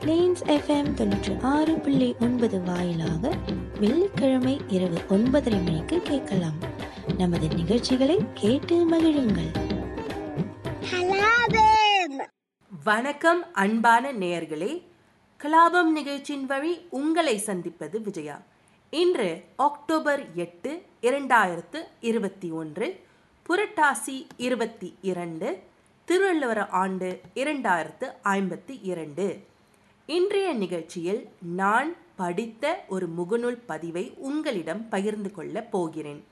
Planes FM தொண்ணூற்றி ஆறு புள்ளி ஒன்பது வாயிலாக வெள்ளிக்கிழமை இரவு ஒன்பதரை மணிக்கு கேட்கலாம். நமது நிகழ்ச்சிகளை கேட்டு மகிழுங்கள். வணக்கம் அன்பான நேயர்களே. கலாபம் நிகழ்ச்சியின் வழி உங்களை சந்திப்பது விஜயா. இன்று அக்டோபர் எட்டு இரண்டாயிரத்து இருபத்தி ஒன்று புரட்டாசி இருபத்தி இரண்டு திருவள்ளுவர் ஆண்டு இரண்டாயிரத்து ஐம்பத்தி இரண்டு. இன்றைய நிகழ்ச்சியில் நான் படித்த ஒரு முகநூல் பதிவை உங்களிடம் பகிர்ந்து கொள்ளப் போகிறேன்.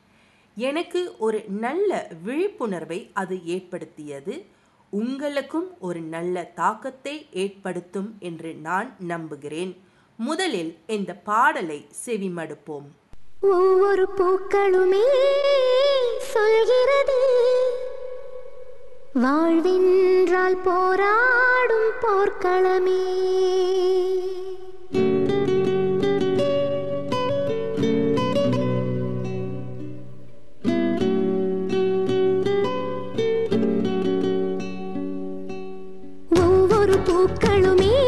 எனக்கு ஒரு நல்ல விழிப்புணர்வை அது ஏற்படுத்தியது. உங்களுக்கும் ஒரு நல்ல தாக்கத்தை ஏற்படுத்தும் என்று நான் நம்புகிறேன். முதலில் இந்த பாடலை செவிமடுப்போம். ஒவ்வொரு பூக்களுமே சொல்கிறது. வாழ்வின்றால் போராடும் போர்க்களமே. ஒவ்வொரு பூக்களுமே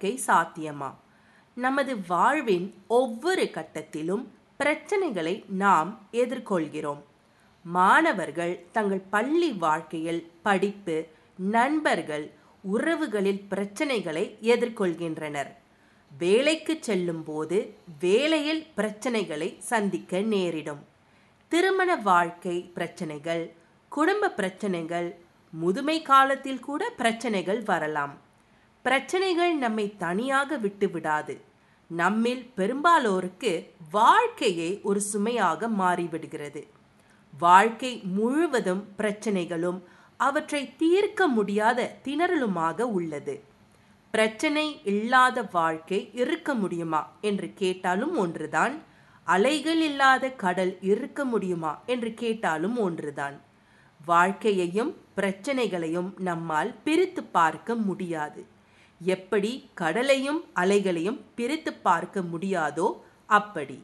வாழ்க்கை சாத்தியமா? நமது வாழ்வின் ஒவ்வொரு கட்டத்திலும் பிரச்சனைகளை நாம் எதிர்கொள்கிறோம். மாணவர்கள் தங்கள் பள்ளி வாழ்க்கையில் படிப்பு நண்பர்கள் உறவுகளில் பிரச்சனைகளை எதிர்கொள்கின்றனர். வேலைக்கு செல்லும் போது வேலையில் பிரச்சனைகளை சந்திக்க நேரிடும். திருமண வாழ்க்கை பிரச்சனைகள் குடும்ப பிரச்சனைகள் முதுமை காலத்தில் கூட பிரச்சனைகள் வரலாம். பிரச்சனைகள் நம்மை தனியாக விட்டு விடாது. நம்மில் பெரும்பாலோருக்கு வாழ்க்கையே ஒரு சுமையாக மாறிவிடுகிறது. வாழ்க்கை முழுவதும் பிரச்சனைகளும் அவற்றை தீர்க்க முடியாத திணறலுமாக உள்ளது. பிரச்சனை இல்லாத வாழ்க்கை இருக்க முடியுமா என்று கேட்டாலும் ஒன்றுதான். அலைகள் இல்லாத கடல் இருக்க முடியுமா என்று கேட்டாலும் ஒன்றுதான். வாழ்க்கையையும் பிரச்சனைகளையும் நம்மால் பிரித்து பார்க்க முடியாது. எப்படி கடலையும் அலைகளையும் பிரித்து பார்க்க முடியாதோ அப்படி.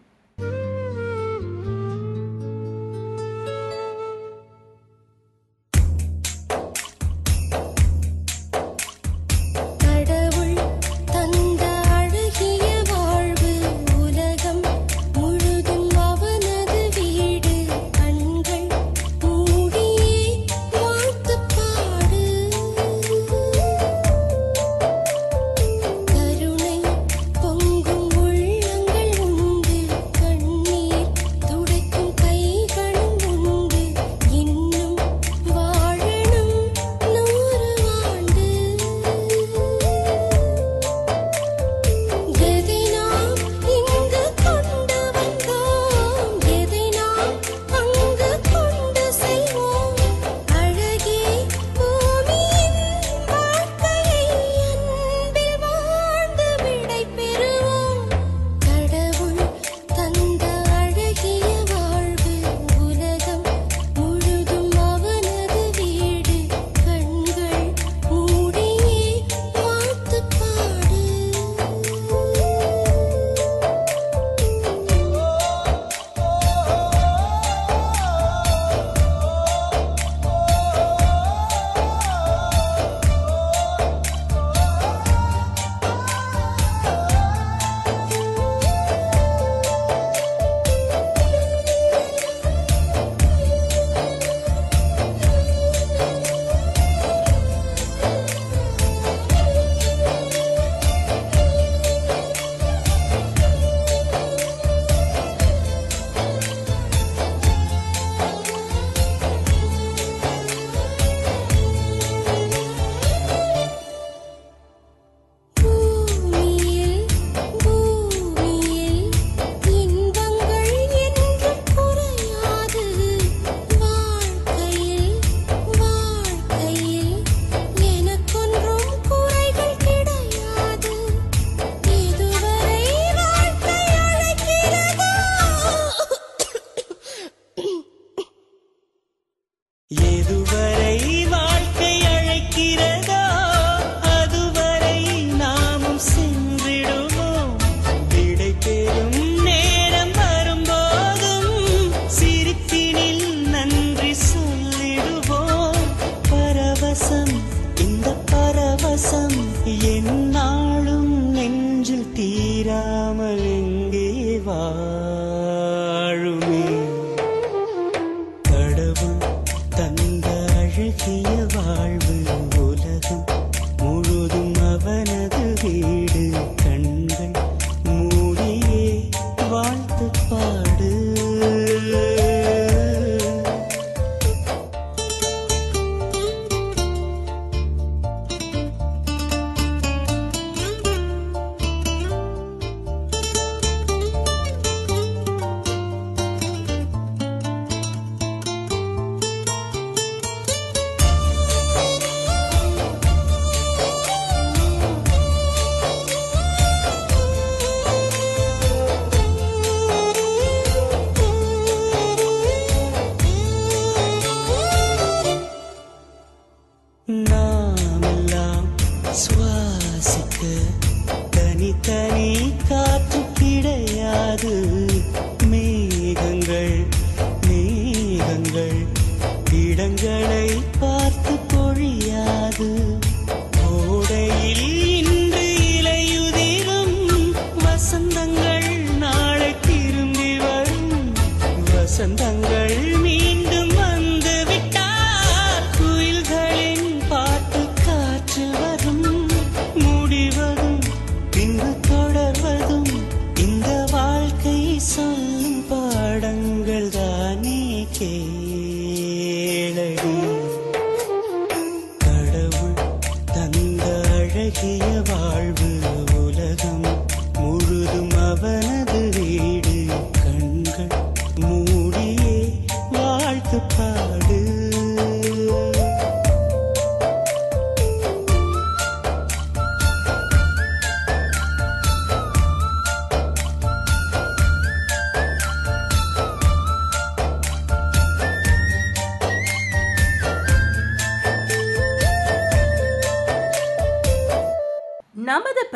கரங்களை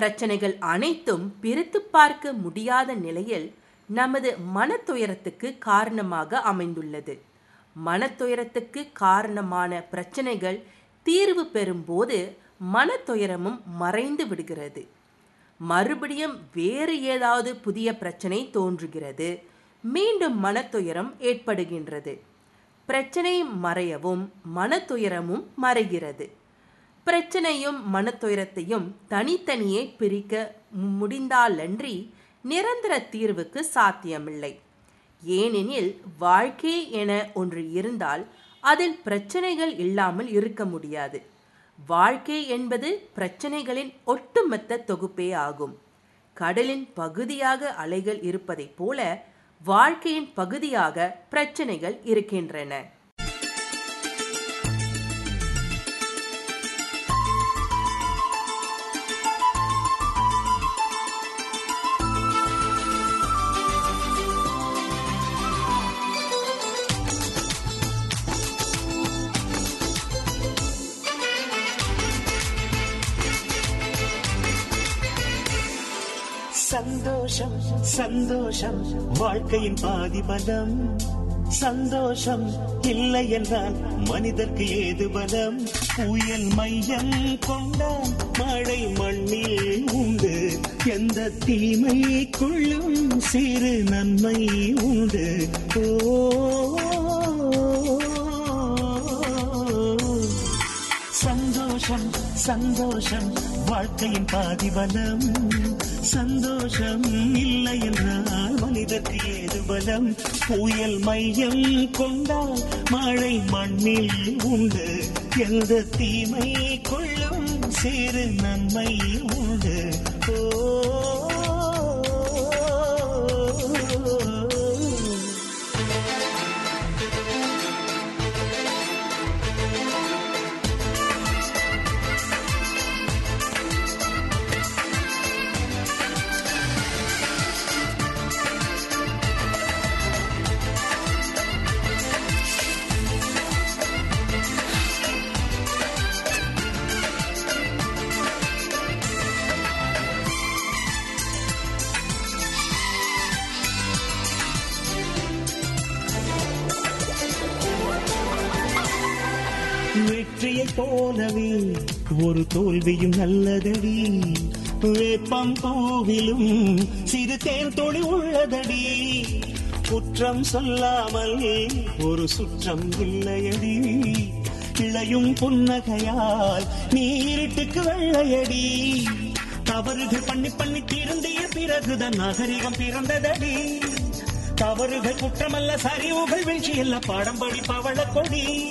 பிரச்சனைகள் அனைத்தும் பிரித்து பார்க்க முடியாத நிலையில் நமது மனத்துயரத்துக்கு காரணமாக அமைந்துள்ளது. மனத்துயரத்துக்கு காரணமான பிரச்சனைகள் தீர்வு பெறும்போது மனத்துயரமும் மறைந்து விடுகிறது. மறுபடியும் வேறு ஏதாவது புதிய பிரச்சனை தோன்றுகிறது. மீண்டும் மனத்துயரம் ஏற்படுகின்றது. பிரச்சனை மறையவும் மனத்துயரமும் மறைகிறது. பிரச்சனையும் மனத்துயரத்தையும் தனித்தனியே பிரிக்க முடிந்தாலன்றி நிரந்தர தீர்வுக்கு சாத்தியமில்லை. ஏனெனில் வாழ்க்கை என ஒன்று இருந்தால் அதில் பிரச்சனைகள் இல்லாமல் இருக்க முடியாது. வாழ்க்கை என்பது பிரச்சனைகளின் ஒட்டுமொத்த தொகுப்பே ஆகும். கடலின் பகுதியாக அலைகள் இருப்பதைப் போல வாழ்க்கையின் பகுதியாக பிரச்சனைகள் இருக்கின்றன. சந்தோஷம் சந்தோஷம். வாழ்க்கையின் பாதி பலம் சந்தோஷம் இல்லை என்றால் மனிதர்க்கு ஏது பலம்? புயல் மையம் கொண்டால் மழை மண்ணில் உண்டு. எந்த தீமைக்குள்ளும் சிறு நன்மை உண்டு. ஓ. சந்தோஷம் சந்தோஷம். வாழ்க்கையின் பாதிபலம். சந்தோஷம் இல்லை என்றால் மனிதற்கு ஏது பலம்? புயல் மையம் கொண்டால் மழை மண்ணில் உண்டு. எந்த தீமை கொள்ளும் சிறு நன்மை உண்டு. ஒரு தோல்வியும் நல்லதடி. வேப்பம் பூவிலும் சிறு தேன் தொழில் உள்ளதடி. குற்றம் சொல்லாமல் ஒரு சுற்றம் இல்லையடி. இளையும் புன்னகையால் நீரிட்டுக்கு வெள்ளையடி. தவறுகள் பண்ணி பண்ணி திருந்திய பிறகுதான் நாகரிகம் பிறந்ததடி. தவறுகள் குற்றமல்ல சரிவுகள் வீழ்ச்சி இல்ல பாடம் படி பவள கொடி.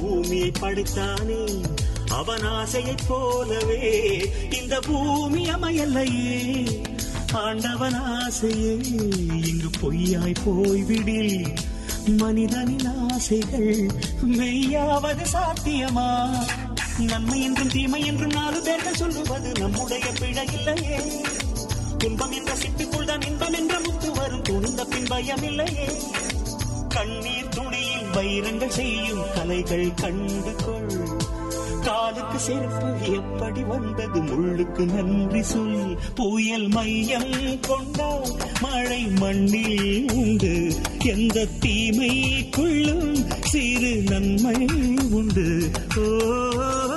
பூமியை படைத்தானே. அவன் ஆசையைப் போலவே இந்த பூமி அமையல்லையே ஆண்டவன் ஆசையே இங்கு பொய்யாய் போய்விடில். மனிதனின் ஆசைகள் மெய்யாவது சாத்தியமா? நன்மை என்றும் தீமை என்றும் நாலு பேர்கள் சொல்லுவது நம்முடைய பிழை இல்லையே. துன்பம் என்ற சிட்டுக்குள் தான் இன்பம் என்ற முத்து வரும். துணிந்த பின் பயம் இல்லையே. கண்ணீர் துணியில் வைரங்கள் செய்யும் கலைகள் கண்டு கொள். காலுக்கு செருப்பு எப்படி வந்தது முள்ளுக்கு நன்றி சொல். புயல் மையம் கொண்டால் மழை மண்ணில் உண்டு. எந்த தீமைக்குள்ளும் சிறு நன்மை உண்டு. ஓ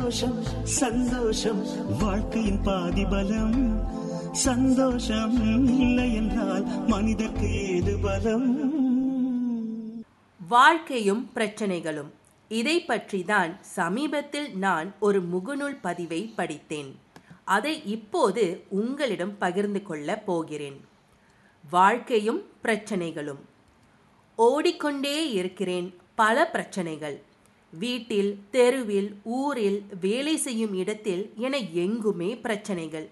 சந்தோஷம் சந்தோஷம். வாழ்க்கையின் பாதி பலம். சந்தோஷம் இல்லை என்றால் மனிதர்க்கு ஏது பலம்? வாழ்க்கையும் பிரச்சனைகளும். இதை பற்றி தான் சமீபத்தில் நான் ஒரு முகநூல் பதிவை படித்தேன். அதை இப்போது உங்களிடம் பகிர்ந்து கொள்ளப் போகிறேன். வாழ்க்கையும் பிரச்சனைகளும். ஓடிக்கொண்டே இருக்கிறேன் பல பிரச்சனைகள். வீட்டில் தெருவில் ஊரில் வேலை செய்யும் இடத்தில் என எங்குமே பிரச்சனைகள்.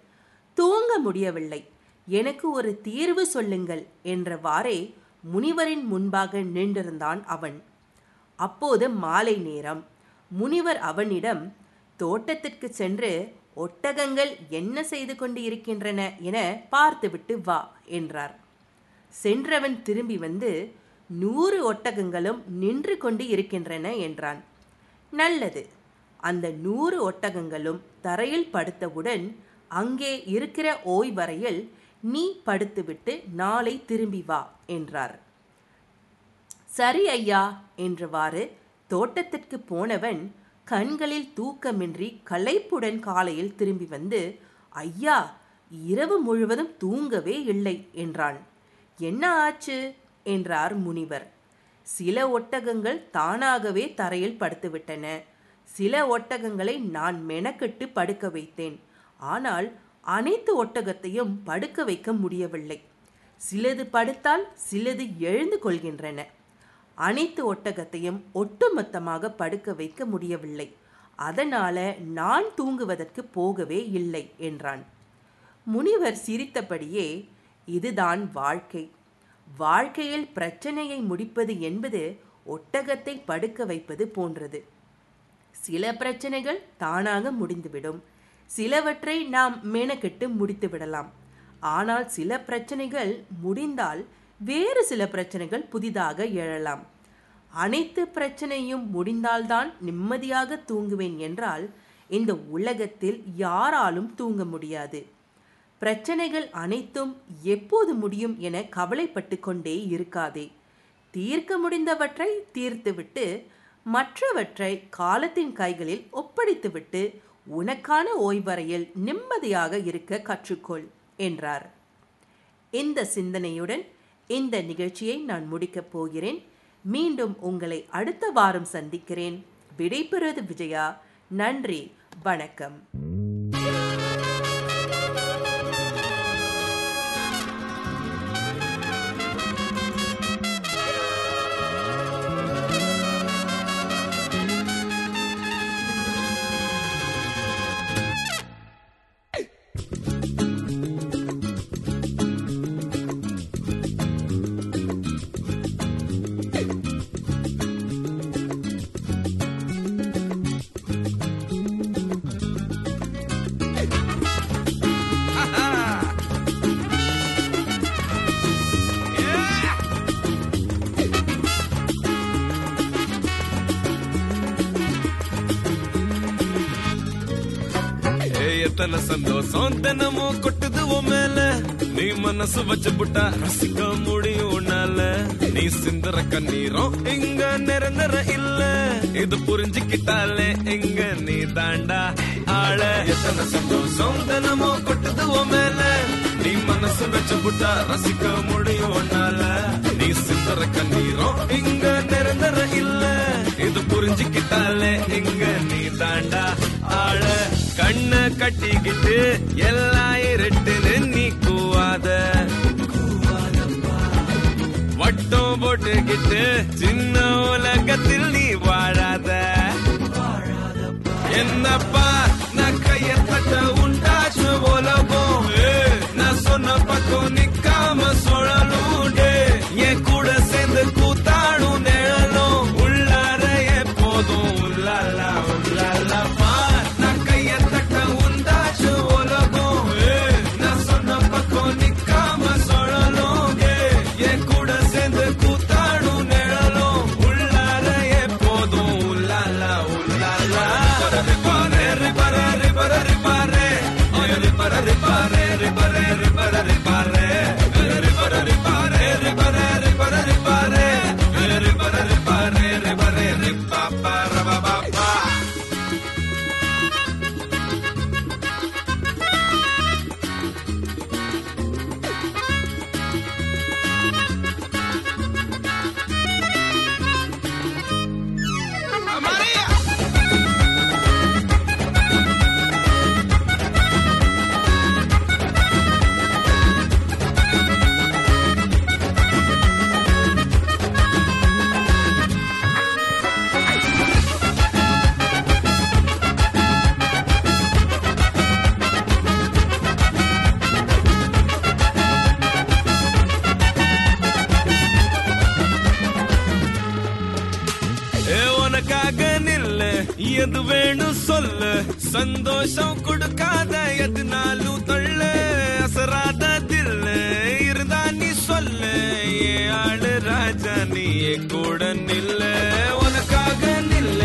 தூங்க முடியவில்லை. எனக்கு ஒரு தீர்வு சொல்லுங்கள் என்றவாறே முனிவரின் முன்பாக நின்றிருந்தான் அவன். அப்போது மாலை நேரம். முனிவர் அவனிடம் தோட்டத்திற்கு சென்று ஒட்டகங்கள் என்ன செய்து கொண்டு இருக்கின்றன என பார்த்துவிட்டு வா என்றார். சென்றவன் திரும்பி வந்து நூறு ஒட்டகங்களும் நின்று கொண்டு இருக்கின்றன என்றான். நல்லது. அந்த நூறு ஒட்டகங்களும் தரையில் படுத்தவுடன் அங்கே இருக்கிற ஓய்வறையில் நீ படுத்துவிட்டு நாளை திரும்பி வா என்றார். சரி ஐயா என்றவாறு தோட்டத்திற்கு போனவன் கண்களில் தூக்கமின்றி களைப்புடன் காலையில் திரும்பி வந்து ஐயா இரவு முழுவதும் தூங்கவே இல்லை என்றான். என்ன ஆச்சு? என்றார் முனிவர். சில ஒட்டகங்கள் தானாகவே தரையில் படுத்துவிட்டன. சில ஒட்டகங்களை நான் மெனக்கெட்டு படுக்க வைத்தேன். ஆனால் அனைத்து ஒட்டகத்தையும் படுக்க வைக்க முடியவில்லை. சிலது படுத்தால் சிலது எழுந்து கொள்கின்றன. அனைத்து ஒட்டகத்தையும் ஒட்டுமொத்தமாக படுக்க வைக்க முடியவில்லை. அதனால நான் தூங்குவதற்கு போகவே இல்லை என்றான். முனிவர் சிரித்தபடியே இதுதான் வாழ்க்கை. வாழ்க்கையில் பிரச்சனையை முடிப்பது என்பது ஒட்டகத்தை படுக்க வைப்பது போன்றது. சில பிரச்சனைகள் தானாக முடிந்துவிடும். சிலவற்றை நாம் மெனக்கெட்டு முடித்து விடலாம். ஆனால் சில பிரச்சனைகள் முடிந்தால் வேறு சில பிரச்சனைகள் புதிதாக எழலாம். அனைத்து பிரச்சனையும் முடிந்தால்தான் நிம்மதியாக தூங்குவேன் என்றால் இந்த உலகத்தில் யாராலும் தூங்க முடியாது. பிரச்சனைகள் அனைத்தும் எப்போது முடியும் என கவலைப்பட்டு கொண்டே இருக்காதே. தீர்க்க முடிந்தவற்றை தீர்த்துவிட்டு மற்றவற்றை காலத்தின் கைகளில் ஒப்படைத்துவிட்டு உனக்கான ஓய்வறையில் நிம்மதியாக இருக்க கற்றுக்கொள் என்றார். இந்த சிந்தனையுடன் இந்த நிகழ்ச்சியை நான் முடிக்கப் போகிறேன். மீண்டும் உங்களை அடுத்த வாரம் சந்திக்கிறேன். விடைபெறுவது விஜயா. நன்றி. வணக்கம். கூட்டல சந்தோஷம் தினமும் கொட்டுது மேல. நீ மனசு வச்சு புட்டா ரசிக்க முடியும் உன்னால. நீ சிந்தற கண்ணீரும் இங்க நிரந்தர இல்ல. இது புரிஞ்சுக்கிட்டாலே இங்க நீ தாண்டா ஆள. எத்தனை சந்தோஷம் தினமும் கொட்டுது மேல. நீ மனசு வச்சு புட்டா ரசிக்க முடியும் உன்னால. நீ சிந்தற கண்ணீரும் இங்க நிரந்தர இல்ல. இது புரிஞ்சுக்கிட்டாலே இங்க கட்டிக்கிட்டு எல்லாம் இருட்டுன்னு நீ கூவாத. வட்டம் போட்டுக்கிட்டு சின்ன உலகத்தில் சந்தோஷம் கொடுக்காத எதுனாலும் தொல்ல. அசராத தில்ல. இருந்தா நீ சொல்ல. ஏ ஆளு ராஜா நீ கூட நில்ல. உனக்காக நில்ல.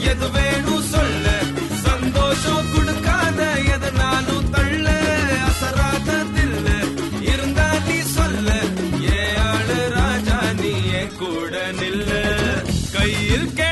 எது வேணும் சொல்ல. சந்தோஷம் கொடுக்காத எதுனாலும் தள்ள அசராத தில்ல. இருந்தா நீ சொல்ல. ஆளு ராஜா நீ கூட நில்ல. கையில் கே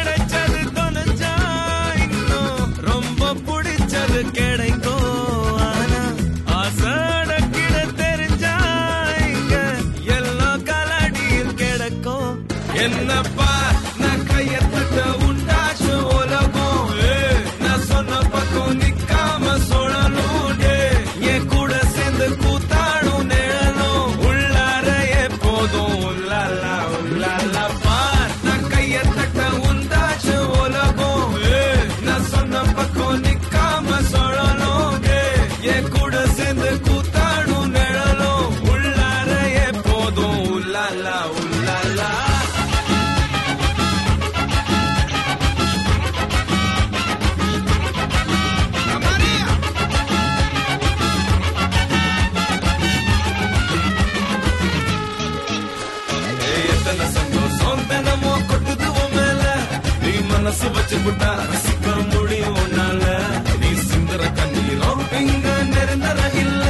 மனசு வச்சு விட்டா ரசிக்க முடியும் நீ சிந்தர கண்ணீரும் எங்க நெருந்தர இல்ல.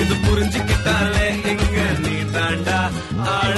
இது புரிஞ்சுக்கிட்டாலே எங்க நீ தாண்டா ஆழ